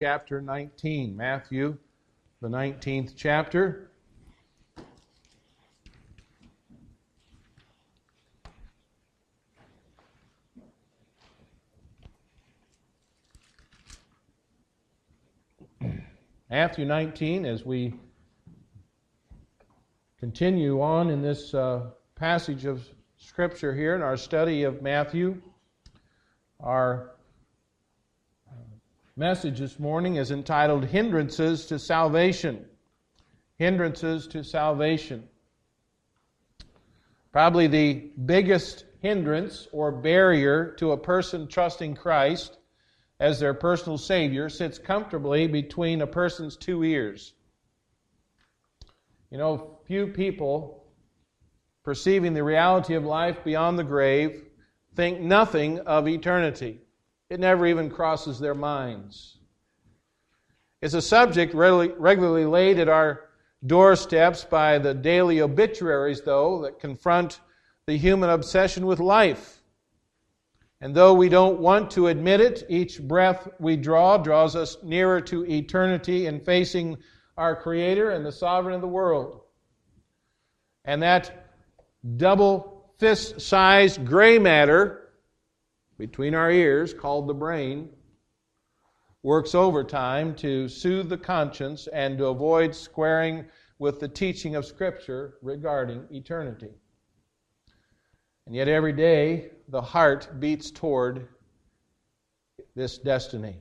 chapter 19. Matthew, the 19th chapter. Matthew 19, as we continue on in this uh, passage of Scripture here in our study of Matthew, our message this morning is entitled Hindrances to Salvation. Hindrances to Salvation. Probably the biggest hindrance or barrier to a person trusting Christ as their personal Savior sits comfortably between a person's two ears. You know, few people perceiving the reality of life beyond the grave think nothing of eternity. It never even crosses their minds. It's a subject regularly laid at our doorsteps by the daily obituaries, though, that confront the human obsession with life. And though we don't want to admit it, each breath we draw draws us nearer to eternity and facing our Creator and the Sovereign of the world. And that double fist sized gray matter between our ears, called the brain, works overtime to soothe the conscience and to avoid squaring with the teaching of Scripture regarding eternity. And yet, every day, the heart beats toward this destiny.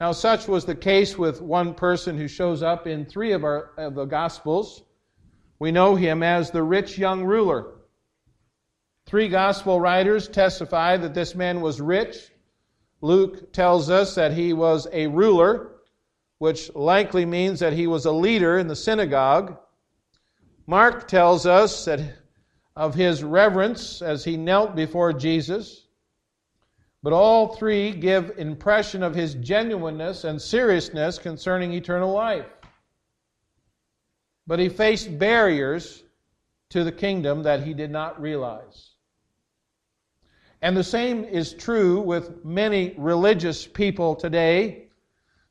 Now, such was the case with one person who shows up in three of, our, of the Gospels. We know him as the rich young ruler. Three gospel writers testify that this man was rich. Luke tells us that he was a ruler, which likely means that he was a leader in the synagogue. Mark tells us that of his reverence as he knelt before Jesus. But all three give impression of his genuineness and seriousness concerning eternal life. But he faced barriers to the kingdom that he did not realize. And the same is true with many religious people today.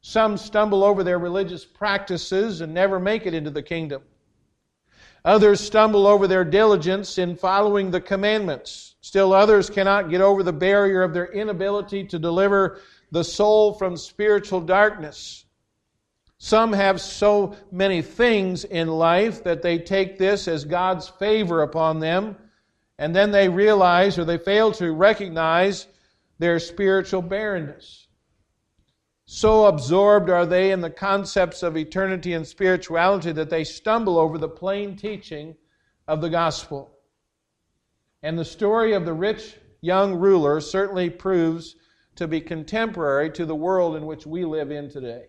Some stumble over their religious practices and never make it into the kingdom. Others stumble over their diligence in following the commandments. Still others cannot get over the barrier of their inability to deliver the soul from spiritual darkness. Some have so many things in life that they take this as God's favor upon them and then they realize or they fail to recognize their spiritual barrenness. So absorbed are they in the concepts of eternity and spirituality that they stumble over the plain teaching of the gospel. And the story of the rich young ruler certainly proves to be contemporary to the world in which we live in today.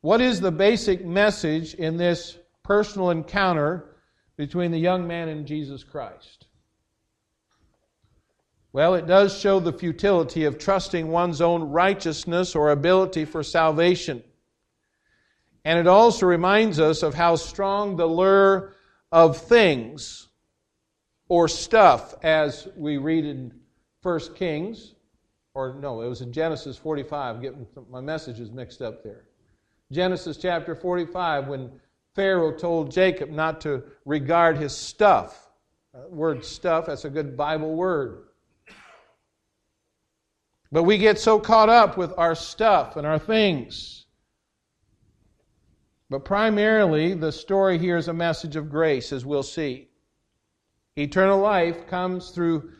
What is the basic message in this personal encounter between the young man and Jesus Christ? Well, it does show the futility of trusting one's own righteousness or ability for salvation. And it also reminds us of how strong the lure of things or stuff, as we read in 1 Kings, or no, it was in Genesis 45. I'm getting my messages mixed up there. Genesis chapter 45, when Pharaoh told Jacob not to regard his stuff. Word stuff, that's a good Bible word. But we get so caught up with our stuff and our things. But primarily, the story here is a message of grace, as we'll see. Eternal life comes through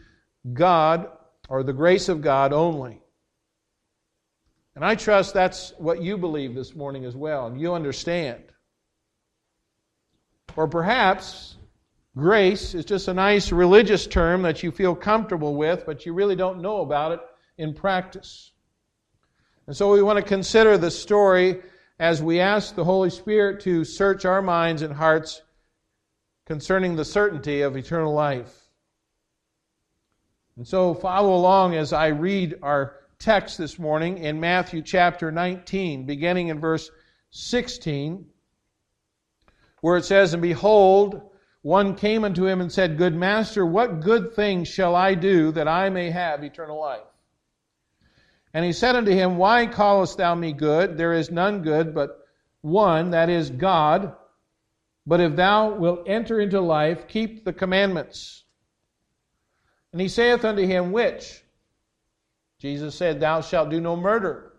God or the grace of God only. And I trust that's what you believe this morning as well, and you understand. Or perhaps grace is just a nice religious term that you feel comfortable with, but you really don't know about it in practice. And so we want to consider the story as we ask the Holy Spirit to search our minds and hearts concerning the certainty of eternal life. And so follow along as I read our text this morning in Matthew chapter 19, beginning in verse 16 where it says, And behold, one came unto him and said, Good master, what good thing shall I do that I may have eternal life? And he said unto him, Why callest thou me good? There is none good but one, that is God. But if thou wilt enter into life, keep the commandments. And he saith unto him, Which? Jesus said, Thou shalt do no murder.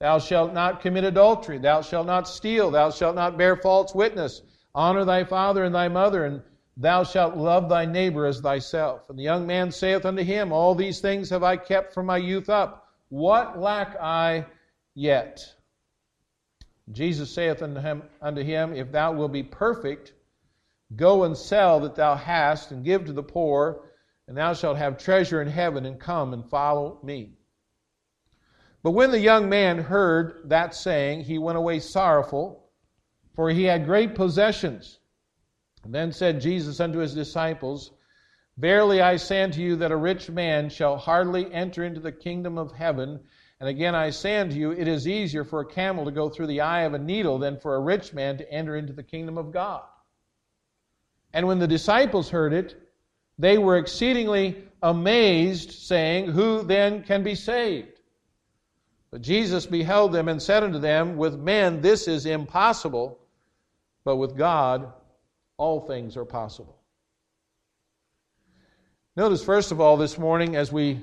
Thou shalt not commit adultery. Thou shalt not steal. Thou shalt not bear false witness. Honor thy father and thy mother, and thou shalt love thy neighbor as thyself. And the young man saith unto him, All these things have I kept from my youth up. What lack I yet? Jesus saith unto him, unto him, If thou wilt be perfect, go and sell that thou hast, and give to the poor, and thou shalt have treasure in heaven, and come and follow me. But when the young man heard that saying, he went away sorrowful, for he had great possessions. And then said Jesus unto his disciples, Verily I say unto you that a rich man shall hardly enter into the kingdom of heaven. And again I say unto you, it is easier for a camel to go through the eye of a needle than for a rich man to enter into the kingdom of God. And when the disciples heard it, they were exceedingly amazed, saying, Who then can be saved? But Jesus beheld them and said unto them, With men this is impossible, but with God all things are possible. Notice, first of all, this morning, as we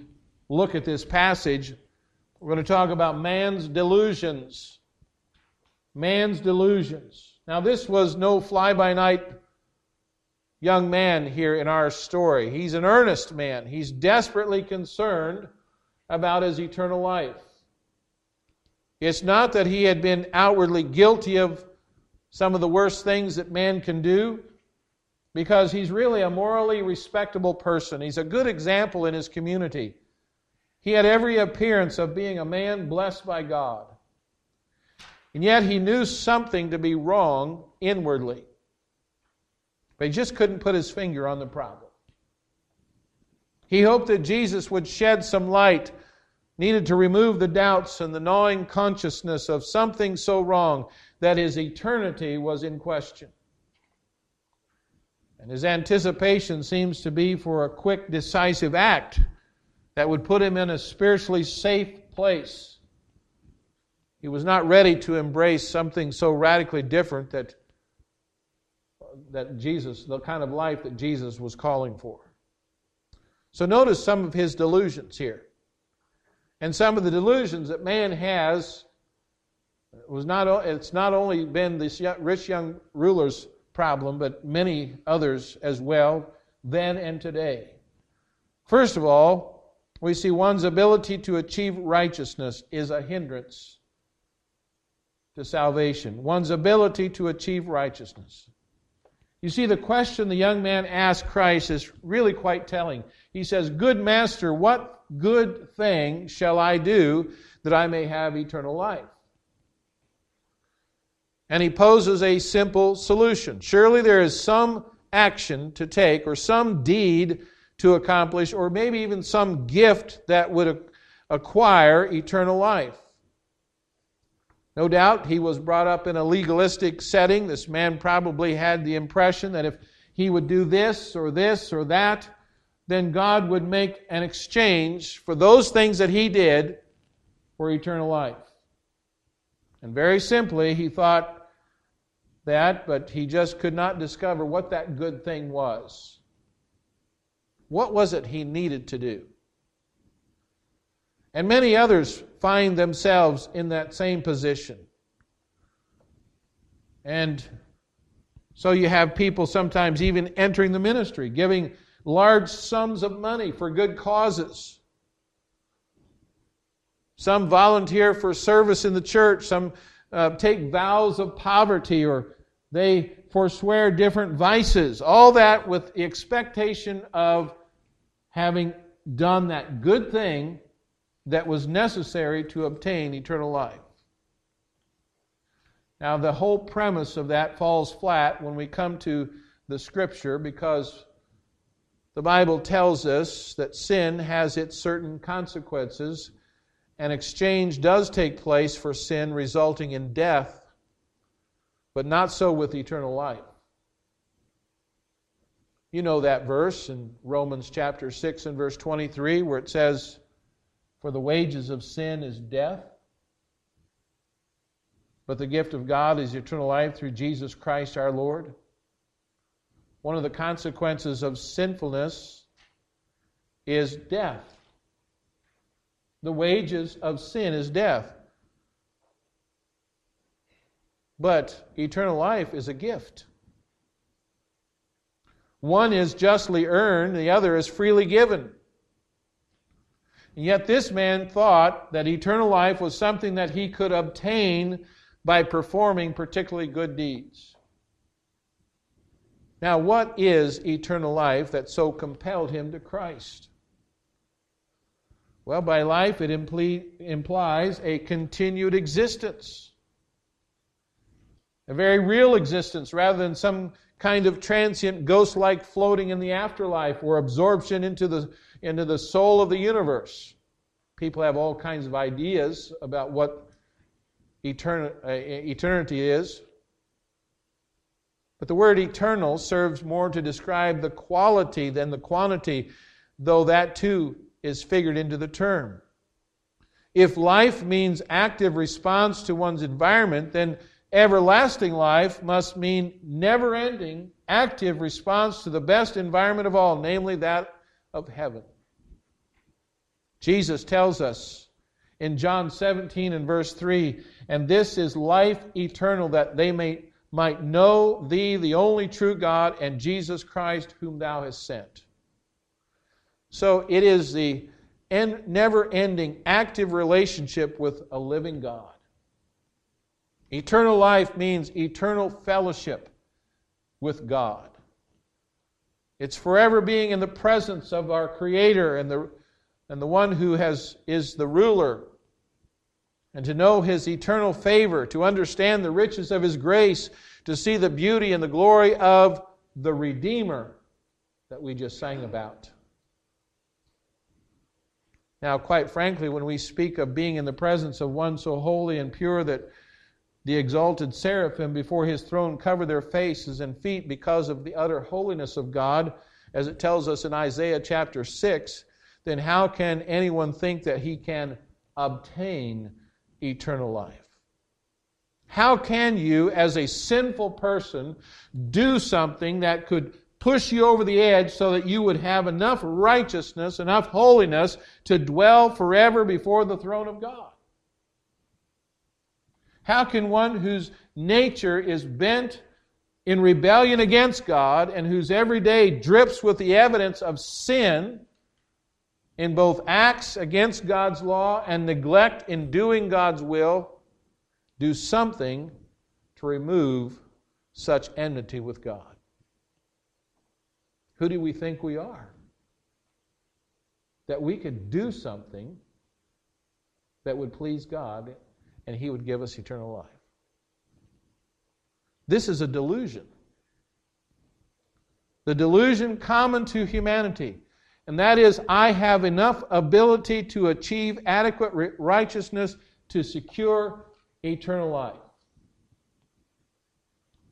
look at this passage, we're going to talk about man's delusions. Man's delusions. Now, this was no fly by night young man here in our story. He's an earnest man, he's desperately concerned about his eternal life. It's not that he had been outwardly guilty of some of the worst things that man can do because he's really a morally respectable person. He's a good example in his community. He had every appearance of being a man blessed by God. And yet he knew something to be wrong inwardly. But he just couldn't put his finger on the problem. He hoped that Jesus would shed some light, needed to remove the doubts and the gnawing consciousness of something so wrong that his eternity was in question. And his anticipation seems to be for a quick, decisive act that would put him in a spiritually safe place. He was not ready to embrace something so radically different that, that Jesus, the kind of life that Jesus was calling for. So notice some of his delusions here. And some of the delusions that man has was not it's not only been this rich young ruler's problem, but many others as well, then and today. First of all, we see one's ability to achieve righteousness is a hindrance to salvation. One's ability to achieve righteousness. You see, the question the young man asked Christ is really quite telling. He says, Good master, what good thing shall I do that I may have eternal life? and he poses a simple solution. Surely there is some action to take, or some deed to accomplish, or maybe even some gift that would acquire eternal life. No doubt he was brought up in a legalistic setting. This man probably had the impression that if he would do this or this or that, then God would make an exchange for those things that he did for eternal life. And very simply, he thought, that, but he just could not discover what that good thing was. What was it he needed to do? And many others find themselves in that same position. And so you have people sometimes even entering the ministry, giving large sums of money for good causes. Some volunteer for service in the church, some uh, take vows of poverty or they forswear different vices. All that with the expectation of having done that good thing that was necessary to obtain eternal life. Now, the whole premise of that falls flat when we come to the Scripture because the Bible tells us that sin has its certain consequences an exchange does take place for sin, resulting in death, but not so with eternal life. You know that verse in Romans chapter 6 and verse 23 where it says, For the wages of sin is death, but the gift of God is eternal life through Jesus Christ our Lord. One of the consequences of sinfulness is death. The wages of sin is death. But eternal life is a gift. One is justly earned, the other is freely given. And yet, this man thought that eternal life was something that he could obtain by performing particularly good deeds. Now, what is eternal life that so compelled him to Christ? Well, by life, it implies a continued existence, a very real existence rather than some kind of transient ghost like floating in the afterlife or absorption into the, into the soul of the universe. People have all kinds of ideas about what etern- uh, eternity is. But the word eternal serves more to describe the quality than the quantity, though that too is figured into the term. If life means active response to one's environment, then everlasting life must mean never ending, active response to the best environment of all, namely that of heaven. Jesus tells us in John 17 and verse 3 and this is life eternal, that they may might know thee, the only true God, and Jesus Christ, whom thou hast sent. So it is the never ending active relationship with a living God. Eternal life means eternal fellowship with God. It's forever being in the presence of our Creator and the, and the one who has, is the ruler and to know His eternal favor, to understand the riches of His grace, to see the beauty and the glory of the Redeemer that we just sang about. Now, quite frankly, when we speak of being in the presence of one so holy and pure that the exalted seraphim before his throne cover their faces and feet because of the utter holiness of God, as it tells us in Isaiah chapter 6, then how can anyone think that he can obtain eternal life. How can you, as a sinful person, do something that could push you over the edge so that you would have enough righteousness, enough holiness to dwell forever before the throne of God? How can one whose nature is bent in rebellion against God and whose every day drips with the evidence of sin in both acts against God's law and neglect in doing God's will, do something to remove such enmity with God. Who do we think we are? That we could do something that would please God and He would give us eternal life. This is a delusion. The delusion common to humanity and that is, I have enough ability to achieve adequate righteousness to secure eternal life.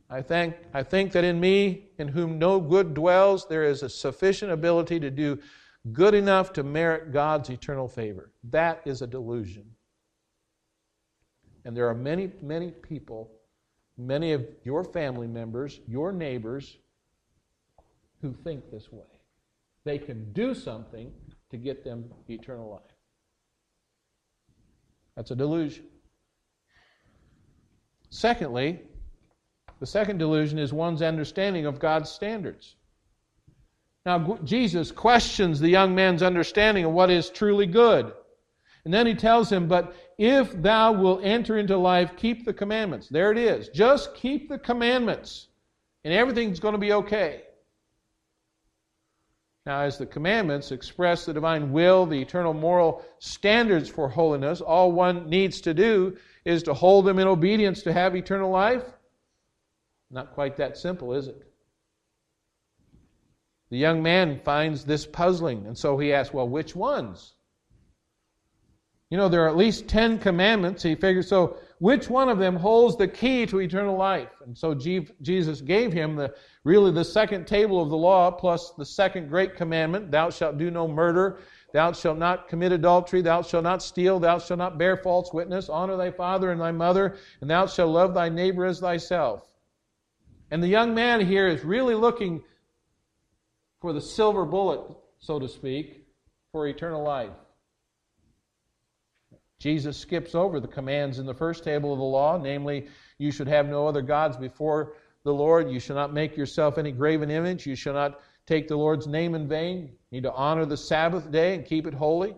I think, I think that in me, in whom no good dwells, there is a sufficient ability to do good enough to merit God's eternal favor. That is a delusion. And there are many, many people, many of your family members, your neighbors, who think this way they can do something to get them eternal life. That's a delusion. Secondly, the second delusion is one's understanding of God's standards. Now, Jesus questions the young man's understanding of what is truly good. And then he tells him, But if thou wilt enter into life, keep the commandments. There it is. Just keep the commandments, and everything's going to be okay. Now, as the commandments express the divine will, the eternal moral standards for holiness, all one needs to do is to hold them in obedience to have eternal life. Not quite that simple, is it? The young man finds this puzzling, and so he asks, Well, which ones? You know, there are at least 10 commandments. He figures, so which one of them holds the key to eternal life? And so Jesus gave him the really the second table of the law plus the second great commandment, thou shalt do no murder. Thou shalt not commit adultery. Thou shalt not steal. Thou shalt not bear false witness. Honor thy father and thy mother. And thou shalt love thy neighbor as thyself. And the young man here is really looking for the silver bullet, so to speak, for eternal life. Jesus skips over the commands in the first table of the law, namely, you should have no other gods before the Lord. You shall not make yourself any graven image. You shall not take the Lord's name in vain. You need to honor the Sabbath day and keep it holy.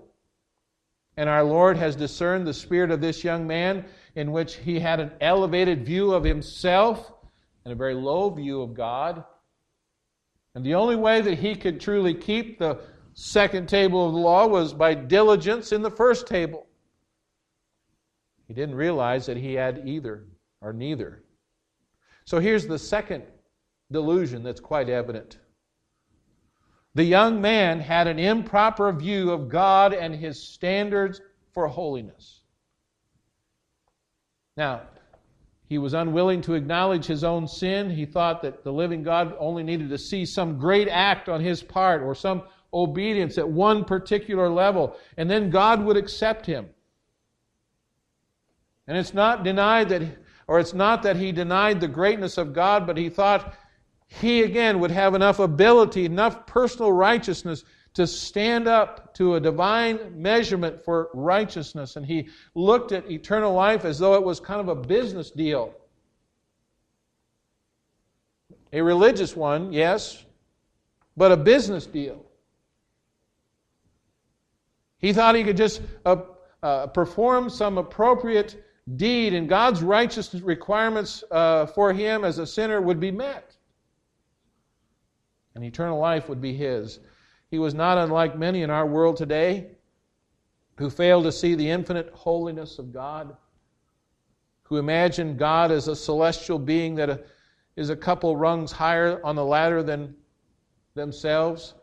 And our Lord has discerned the spirit of this young man in which he had an elevated view of himself and a very low view of God. And the only way that he could truly keep the second table of the law was by diligence in the first table. He didn't realize that he had either or neither. So here's the second delusion that's quite evident. The young man had an improper view of God and his standards for holiness. Now, he was unwilling to acknowledge his own sin. He thought that the living God only needed to see some great act on his part or some obedience at one particular level, and then God would accept him. And it's not denied that, or it's not that he denied the greatness of God, but he thought he again would have enough ability, enough personal righteousness to stand up to a divine measurement for righteousness. And he looked at eternal life as though it was kind of a business deal. A religious one, yes, but a business deal. He thought he could just uh, uh, perform some appropriate deed and God's righteousness requirements uh, for him as a sinner would be met. And eternal life would be his. He was not unlike many in our world today who fail to see the infinite holiness of God, who imagine God as a celestial being that is a couple rungs higher on the ladder than themselves.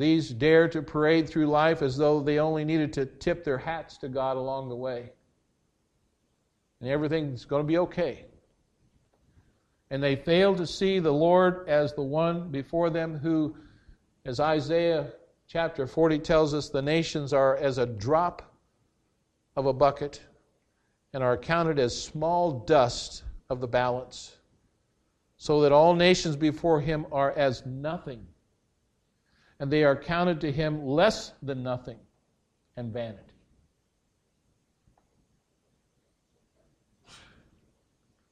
These dare to parade through life as though they only needed to tip their hats to God along the way. And everything's going to be okay. And they fail to see the Lord as the one before them who as Isaiah chapter 40 tells us, the nations are as a drop of a bucket and are counted as small dust of the balance, so that all nations before him are as nothing, and they are counted to him less than nothing and vanity.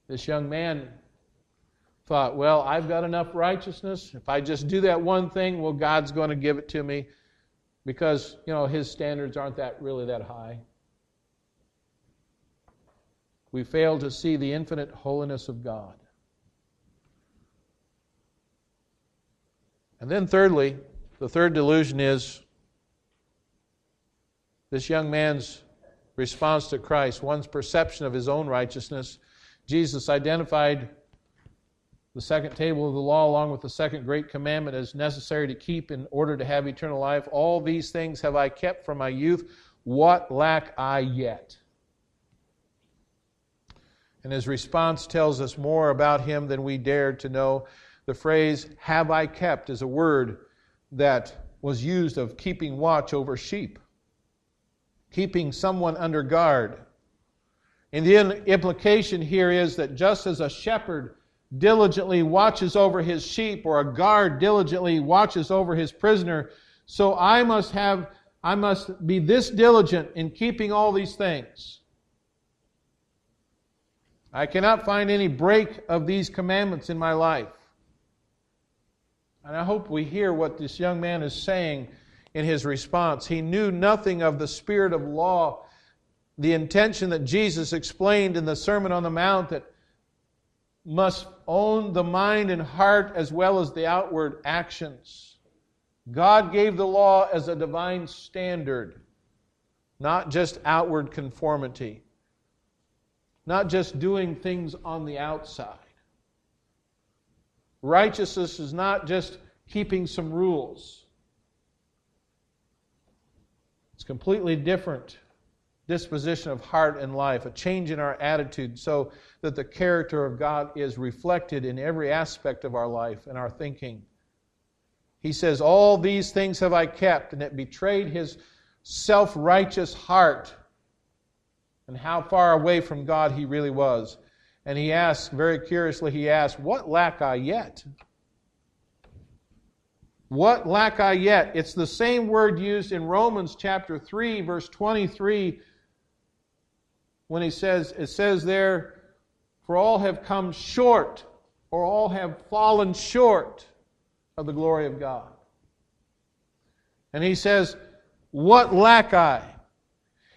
This young man thought, well, I've got enough righteousness. If I just do that one thing, well, God's going to give it to me because, you know, his standards aren't that really that high. We fail to see the infinite holiness of God. And then, thirdly, the third delusion is this young man's response to Christ, one's perception of his own righteousness. Jesus identified the second table of the law, along with the second great commandment, as necessary to keep in order to have eternal life. All these things have I kept from my youth. What lack I yet? And his response tells us more about him than we dared to know. The phrase, have I kept, is a word that was used of keeping watch over sheep, keeping someone under guard. And the implication here is that just as a shepherd diligently watches over his sheep or a guard diligently watches over his prisoner. So I must have, I must be this diligent in keeping all these things. I cannot find any break of these commandments in my life. And I hope we hear what this young man is saying in his response. He knew nothing of the spirit of law, the intention that Jesus explained in the Sermon on the Mount that must own the mind and heart as well as the outward actions. God gave the law as a divine standard, not just outward conformity, not just doing things on the outside. Righteousness is not just keeping some rules. It's completely different disposition of heart and life, a change in our attitude so that the character of God is reflected in every aspect of our life and our thinking. He says, All these things have I kept, and it betrayed his self righteous heart and how far away from God he really was. And he asks, very curiously, he asks, What lack I yet? What lack I yet? It's the same word used in Romans chapter 3, verse 23, when he says, it says there, For all have come short, or all have fallen short of the glory of God. And he says, What lack I?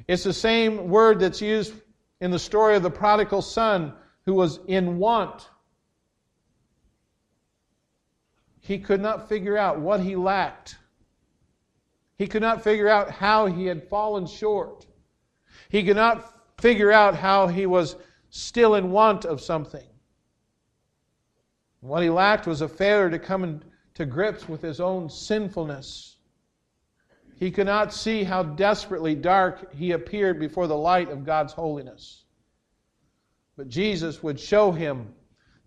It's the same word that's used in the story of the prodigal son who was in want he could not figure out what he lacked. He could not figure out how he had fallen short. He could not figure out how he was still in want of something. What he lacked was a failure to come to grips with his own sinfulness. He could not see how desperately dark he appeared before the light of God's holiness. But Jesus would show him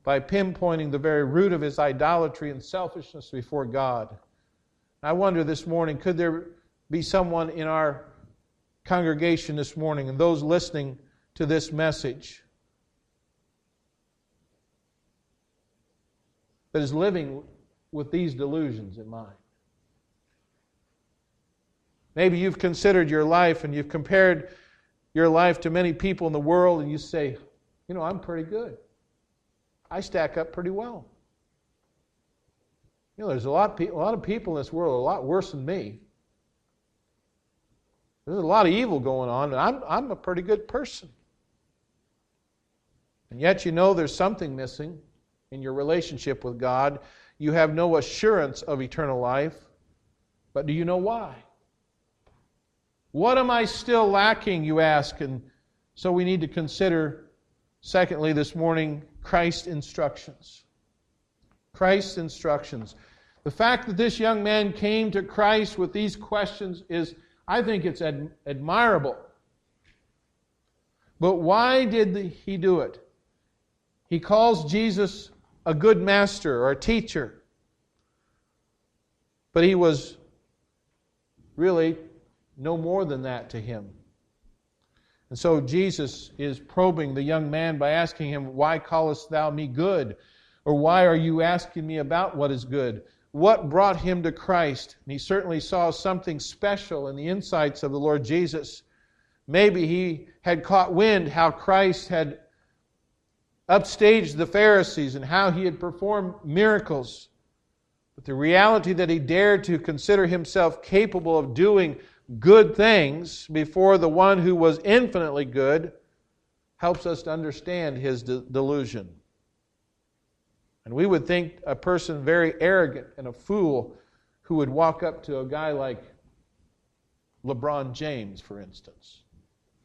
by pinpointing the very root of his idolatry and selfishness before God. I wonder this morning could there be someone in our congregation this morning and those listening to this message that is living with these delusions in mind? Maybe you've considered your life and you've compared your life to many people in the world and you say, you know, I'm pretty good. I stack up pretty well. You know, there's a lot, of a lot of people in this world a lot worse than me. There's a lot of evil going on, and I'm, I'm a pretty good person. And yet, you know there's something missing in your relationship with God. You have no assurance of eternal life. But do you know why? What am I still lacking, you ask? And so we need to consider, secondly, this morning, Christ's instructions. Christ's instructions. The fact that this young man came to Christ with these questions is, I think it's ad- admirable. But why did he do it? He calls Jesus a good master or a teacher. But he was really no more than that to him. And so Jesus is probing the young man by asking him, Why callest thou me good? Or why are you asking me about what is good? What brought him to Christ? And he certainly saw something special in the insights of the Lord Jesus. Maybe he had caught wind how Christ had upstaged the Pharisees and how he had performed miracles. But the reality that he dared to consider himself capable of doing good things before the one who was infinitely good helps us to understand his de- delusion. And we would think a person very arrogant and a fool who would walk up to a guy like LeBron James, for instance.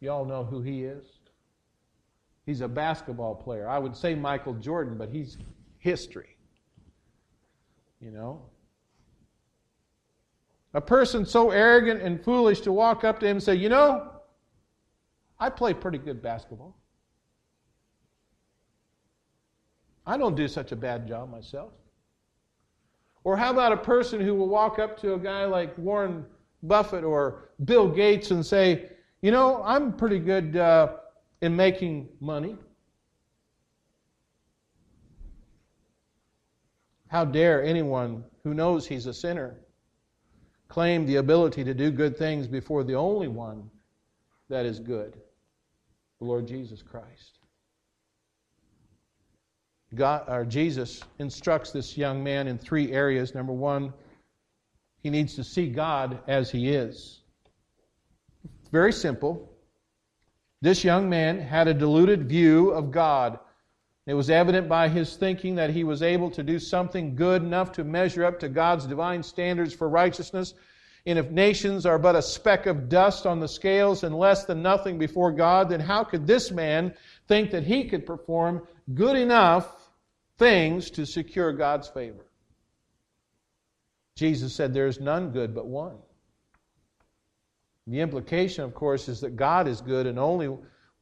You all know who he is? He's a basketball player. I would say Michael Jordan, but he's history. You know? A person so arrogant and foolish to walk up to him and say, You know, I play pretty good basketball. I don't do such a bad job myself. Or how about a person who will walk up to a guy like Warren Buffett or Bill Gates and say, You know, I'm pretty good uh, in making money. How dare anyone who knows he's a sinner claim the ability to do good things before the only one that is good, the Lord Jesus Christ. God, or Jesus instructs this young man in three areas. Number one, he needs to see God as he is. Very simple. This young man had a deluded view of God. It was evident by his thinking that he was able to do something good enough to measure up to God's divine standards for righteousness. And if nations are but a speck of dust on the scales and less than nothing before God, then how could this man think that he could perform good enough things to secure God's favor? Jesus said, There is none good but one. The implication, of course, is that God is good and only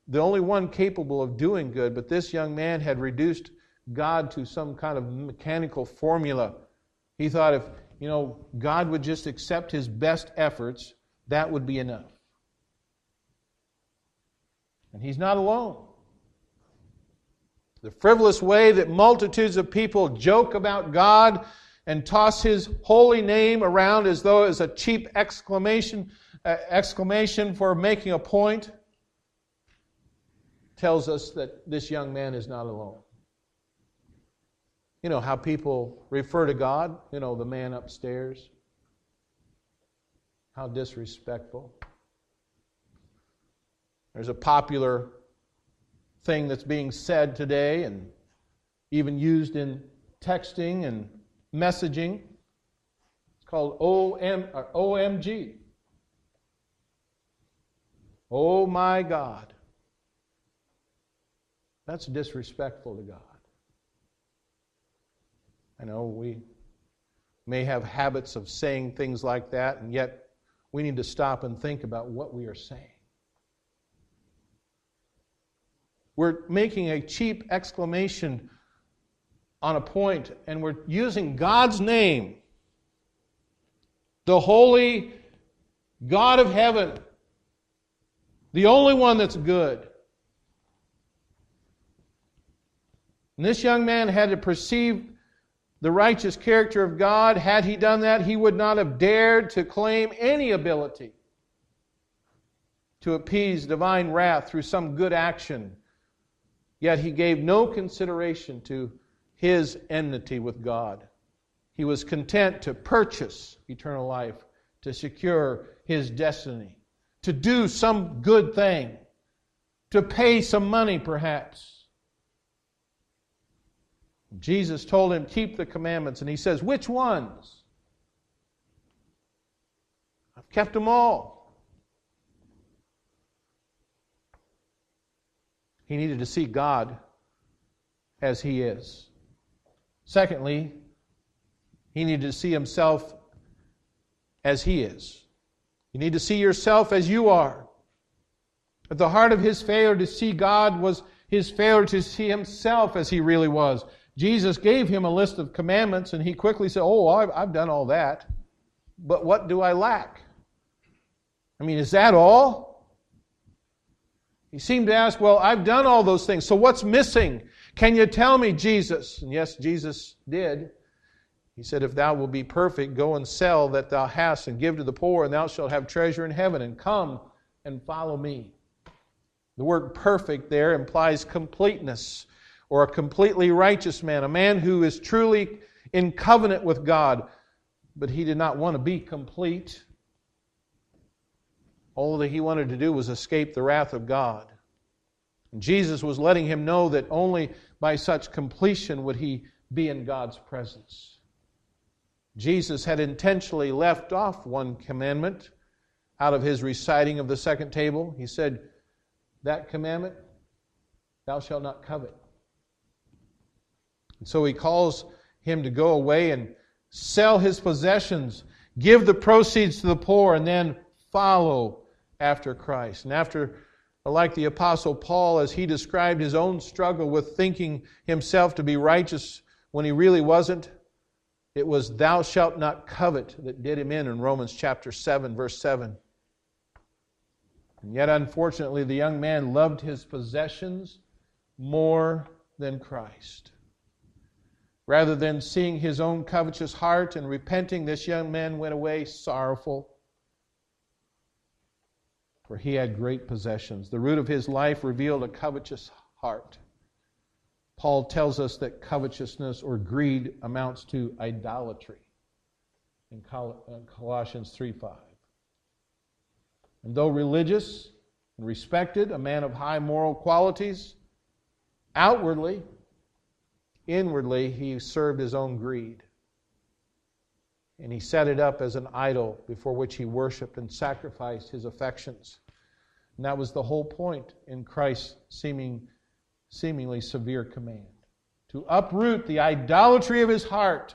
the only one capable of doing good, but this young man had reduced God to some kind of mechanical formula. He thought if, you know, God would just accept his best efforts, that would be enough. And he's not alone. The frivolous way that multitudes of people joke about God and toss his holy name around as though it was a cheap exclamation, uh, exclamation for making a point tells us that this young man is not alone. You know how people refer to God, you know, the man upstairs. How disrespectful. There's a popular thing that's being said today and even used in texting and messaging. It's called OM, OMG. Oh my God. That's disrespectful to God. I know we may have habits of saying things like that, and yet we need to stop and think about what we are saying. We're making a cheap exclamation on a point, and we're using God's name, the holy God of heaven, the only one that's good. And this young man had to perceive the righteous character of God. Had he done that, he would not have dared to claim any ability to appease divine wrath through some good action. Yet he gave no consideration to his enmity with God. He was content to purchase eternal life, to secure his destiny, to do some good thing, to pay some money perhaps. Jesus told him, Keep the commandments. And he says, Which ones? I've kept them all. He needed to see God as he is. Secondly, he needed to see himself as he is. You need to see yourself as you are. At the heart of his failure to see God was his failure to see himself as he really was. Jesus gave him a list of commandments, and he quickly said, Oh, I've, I've done all that. But what do I lack? I mean, is that all? He seemed to ask, Well, I've done all those things, so what's missing? Can you tell me, Jesus? And yes, Jesus did. He said, If thou wilt be perfect, go and sell that thou hast and give to the poor, and thou shalt have treasure in heaven, and come and follow me. The word perfect there implies completeness or a completely righteous man, a man who is truly in covenant with God, but he did not want to be complete. All that he wanted to do was escape the wrath of God. And Jesus was letting him know that only by such completion would he be in God's presence. Jesus had intentionally left off one commandment out of his reciting of the second table. He said, That commandment, thou shalt not covet. And so he calls him to go away and sell his possessions, give the proceeds to the poor, and then follow after Christ. And after, like the Apostle Paul, as he described his own struggle with thinking himself to be righteous when he really wasn't, it was, Thou shalt not covet, that did him in in Romans chapter 7, verse 7. And yet, unfortunately, the young man loved his possessions more than Christ. Rather than seeing his own covetous heart and repenting, this young man went away sorrowful, for he had great possessions. The root of his life revealed a covetous heart. Paul tells us that covetousness or greed amounts to idolatry in uh, Colossians 3 5. And though religious and respected, a man of high moral qualities, outwardly Inwardly, he served his own greed. And he set it up as an idol before which he worshiped and sacrificed his affections. And that was the whole point in Christ's seeming, seemingly severe command to uproot the idolatry of his heart,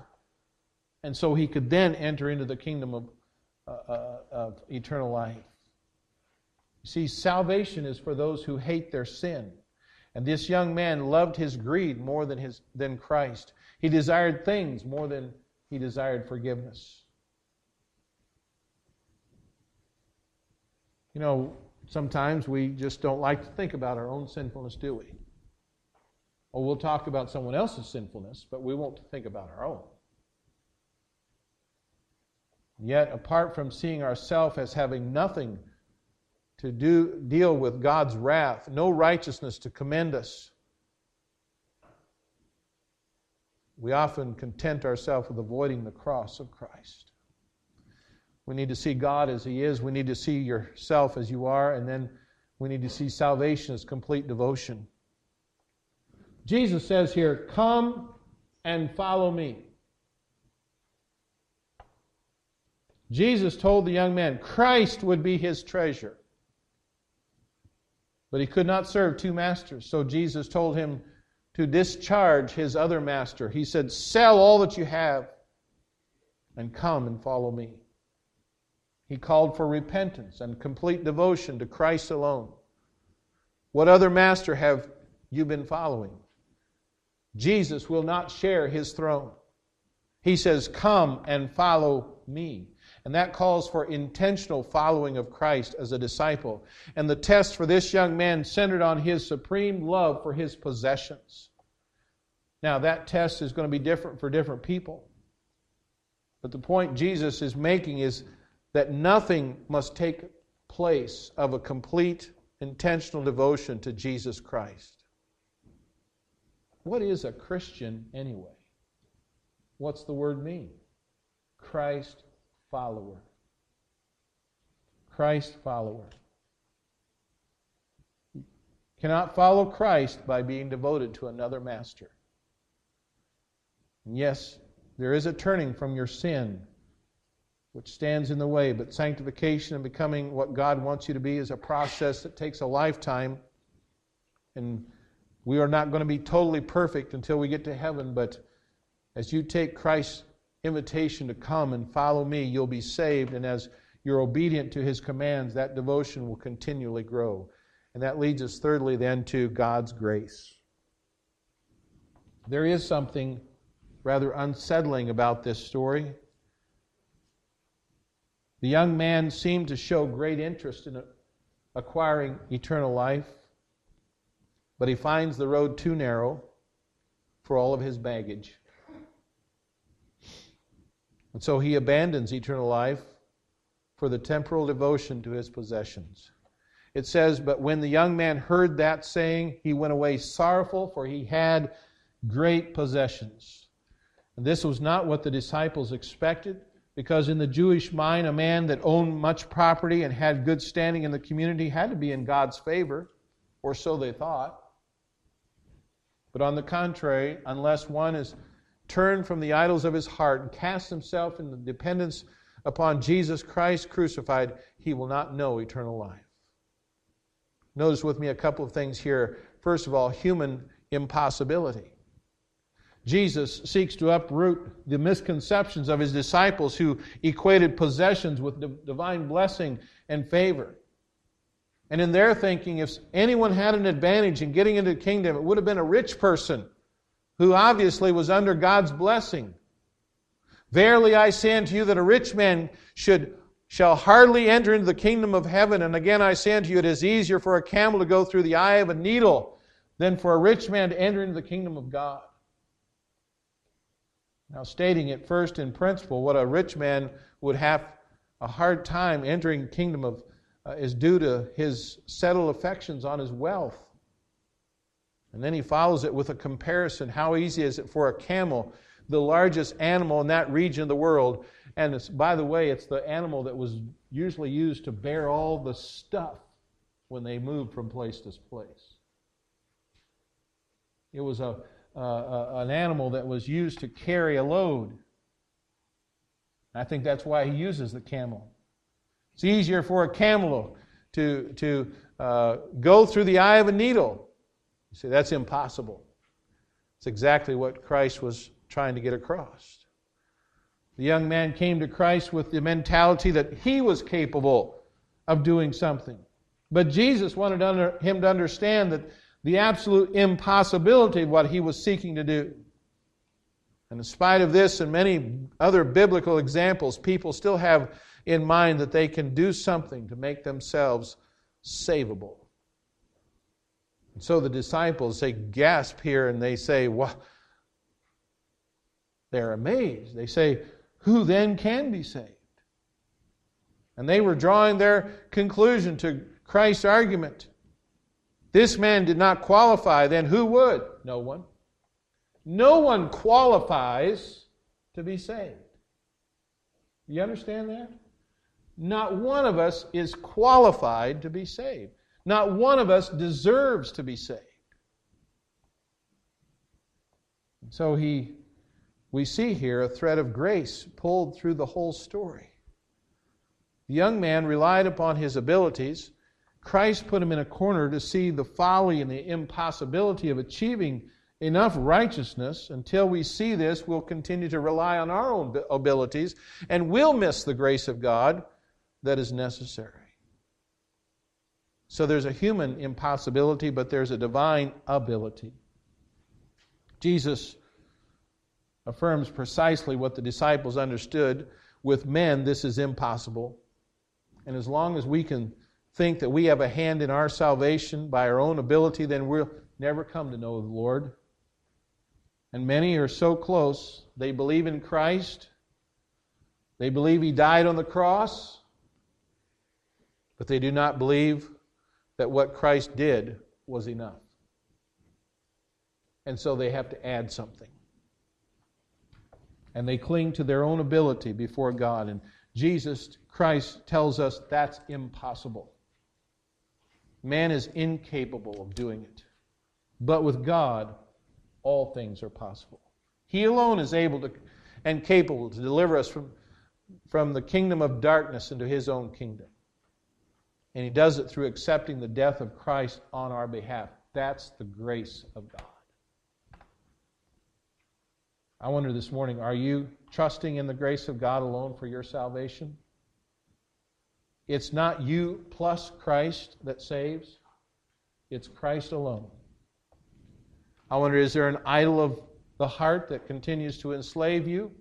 and so he could then enter into the kingdom of, uh, uh, of eternal life. You see, salvation is for those who hate their sin. And this young man loved his greed more than, his, than Christ. He desired things more than he desired forgiveness. You know, sometimes we just don't like to think about our own sinfulness, do we? Or we'll talk about someone else's sinfulness, but we won't think about our own. Yet, apart from seeing ourselves as having nothing to do, deal with God's wrath, no righteousness to commend us, we often content ourselves with avoiding the cross of Christ. We need to see God as He is. We need to see yourself as you are. And then we need to see salvation as complete devotion. Jesus says here, Come and follow me. Jesus told the young man Christ would be his treasure. But he could not serve two masters. So Jesus told him to discharge his other master. He said, Sell all that you have and come and follow me. He called for repentance and complete devotion to Christ alone. What other master have you been following? Jesus will not share his throne. He says, Come and follow me. And that calls for intentional following of Christ as a disciple. And the test for this young man centered on his supreme love for his possessions. Now, that test is going to be different for different people. But the point Jesus is making is that nothing must take place of a complete intentional devotion to Jesus Christ. What is a Christian anyway? What's the word mean? Christ follower. Christ follower. You cannot follow Christ by being devoted to another master. And yes, there is a turning from your sin which stands in the way, but sanctification and becoming what God wants you to be is a process that takes a lifetime. And we are not going to be totally perfect until we get to heaven, but as you take Christ's invitation to come and follow me, you'll be saved. And as you're obedient to his commands, that devotion will continually grow. And that leads us, thirdly, then, to God's grace. There is something rather unsettling about this story. The young man seemed to show great interest in acquiring eternal life, but he finds the road too narrow for all of his baggage. And so he abandons eternal life for the temporal devotion to his possessions. It says, But when the young man heard that saying, he went away sorrowful, for he had great possessions. And this was not what the disciples expected because in the Jewish mind, a man that owned much property and had good standing in the community had to be in God's favor, or so they thought. But on the contrary, unless one is turned from the idols of his heart and cast himself in dependence upon Jesus Christ crucified, he will not know eternal life. Notice with me a couple of things here. First of all, human impossibility. Jesus seeks to uproot the misconceptions of his disciples who equated possessions with divine blessing and favor. And in their thinking, if anyone had an advantage in getting into the kingdom, it would have been a rich person who obviously was under God's blessing. Verily I say unto you that a rich man should shall hardly enter into the kingdom of heaven. And again I say unto you, it is easier for a camel to go through the eye of a needle than for a rich man to enter into the kingdom of God. Now, stating it first in principle, what a rich man would have a hard time entering the kingdom of uh, is due to his settled affections on his wealth. And then he follows it with a comparison. How easy is it for a camel, the largest animal in that region of the world? And by the way, it's the animal that was usually used to bear all the stuff when they moved from place to place. It was a, uh, an animal that was used to carry a load. I think that's why he uses the camel. It's easier for a camel to, to uh, go through the eye of a needle. You see, that's impossible. It's exactly what Christ was trying to get across. The young man came to Christ with the mentality that he was capable of doing something. But Jesus wanted him to understand that the absolute impossibility of what he was seeking to do. And in spite of this and many other biblical examples, people still have in mind that they can do something to make themselves savable. And so the disciples, they gasp here and they say, What? They're amazed. They say, Who then can be saved? And they were drawing their conclusion to Christ's argument. This man did not qualify, then who would? No one. No one qualifies to be saved. You understand that? Not one of us is qualified to be saved. Not one of us deserves to be saved. So he we see here a thread of grace pulled through the whole story. The young man relied upon his abilities. Christ put him in a corner to see the folly and the impossibility of achieving enough righteousness. Until we see this, we'll continue to rely on our own abilities and we'll miss the grace of God that is necessary. So there's a human impossibility, but there's a divine ability. Jesus affirms precisely what the disciples understood. With men, this is impossible. And as long as we can think that we have a hand in our salvation by our own ability, then we'll never come to know the Lord. And many are so close, they believe in Christ, they believe He died on the cross, but they do not believe that what Christ did was enough. And so they have to add something. And they cling to their own ability before God. And Jesus Christ tells us that's impossible. Man is incapable of doing it. But with God, all things are possible. He alone is able to and capable to deliver us from, from the kingdom of darkness into his own kingdom. And he does it through accepting the death of Christ on our behalf. That's the grace of God. I wonder this morning are you trusting in the grace of God alone for your salvation? It's not you plus Christ that saves, it's Christ alone. I wonder is there an idol of the heart that continues to enslave you,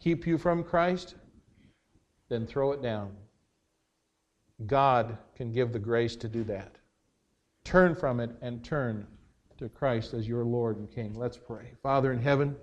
keep you from Christ? Then throw it down. God can give the grace to do that. Turn from it and turn to Christ as your Lord and King. Let's pray. Father in heaven,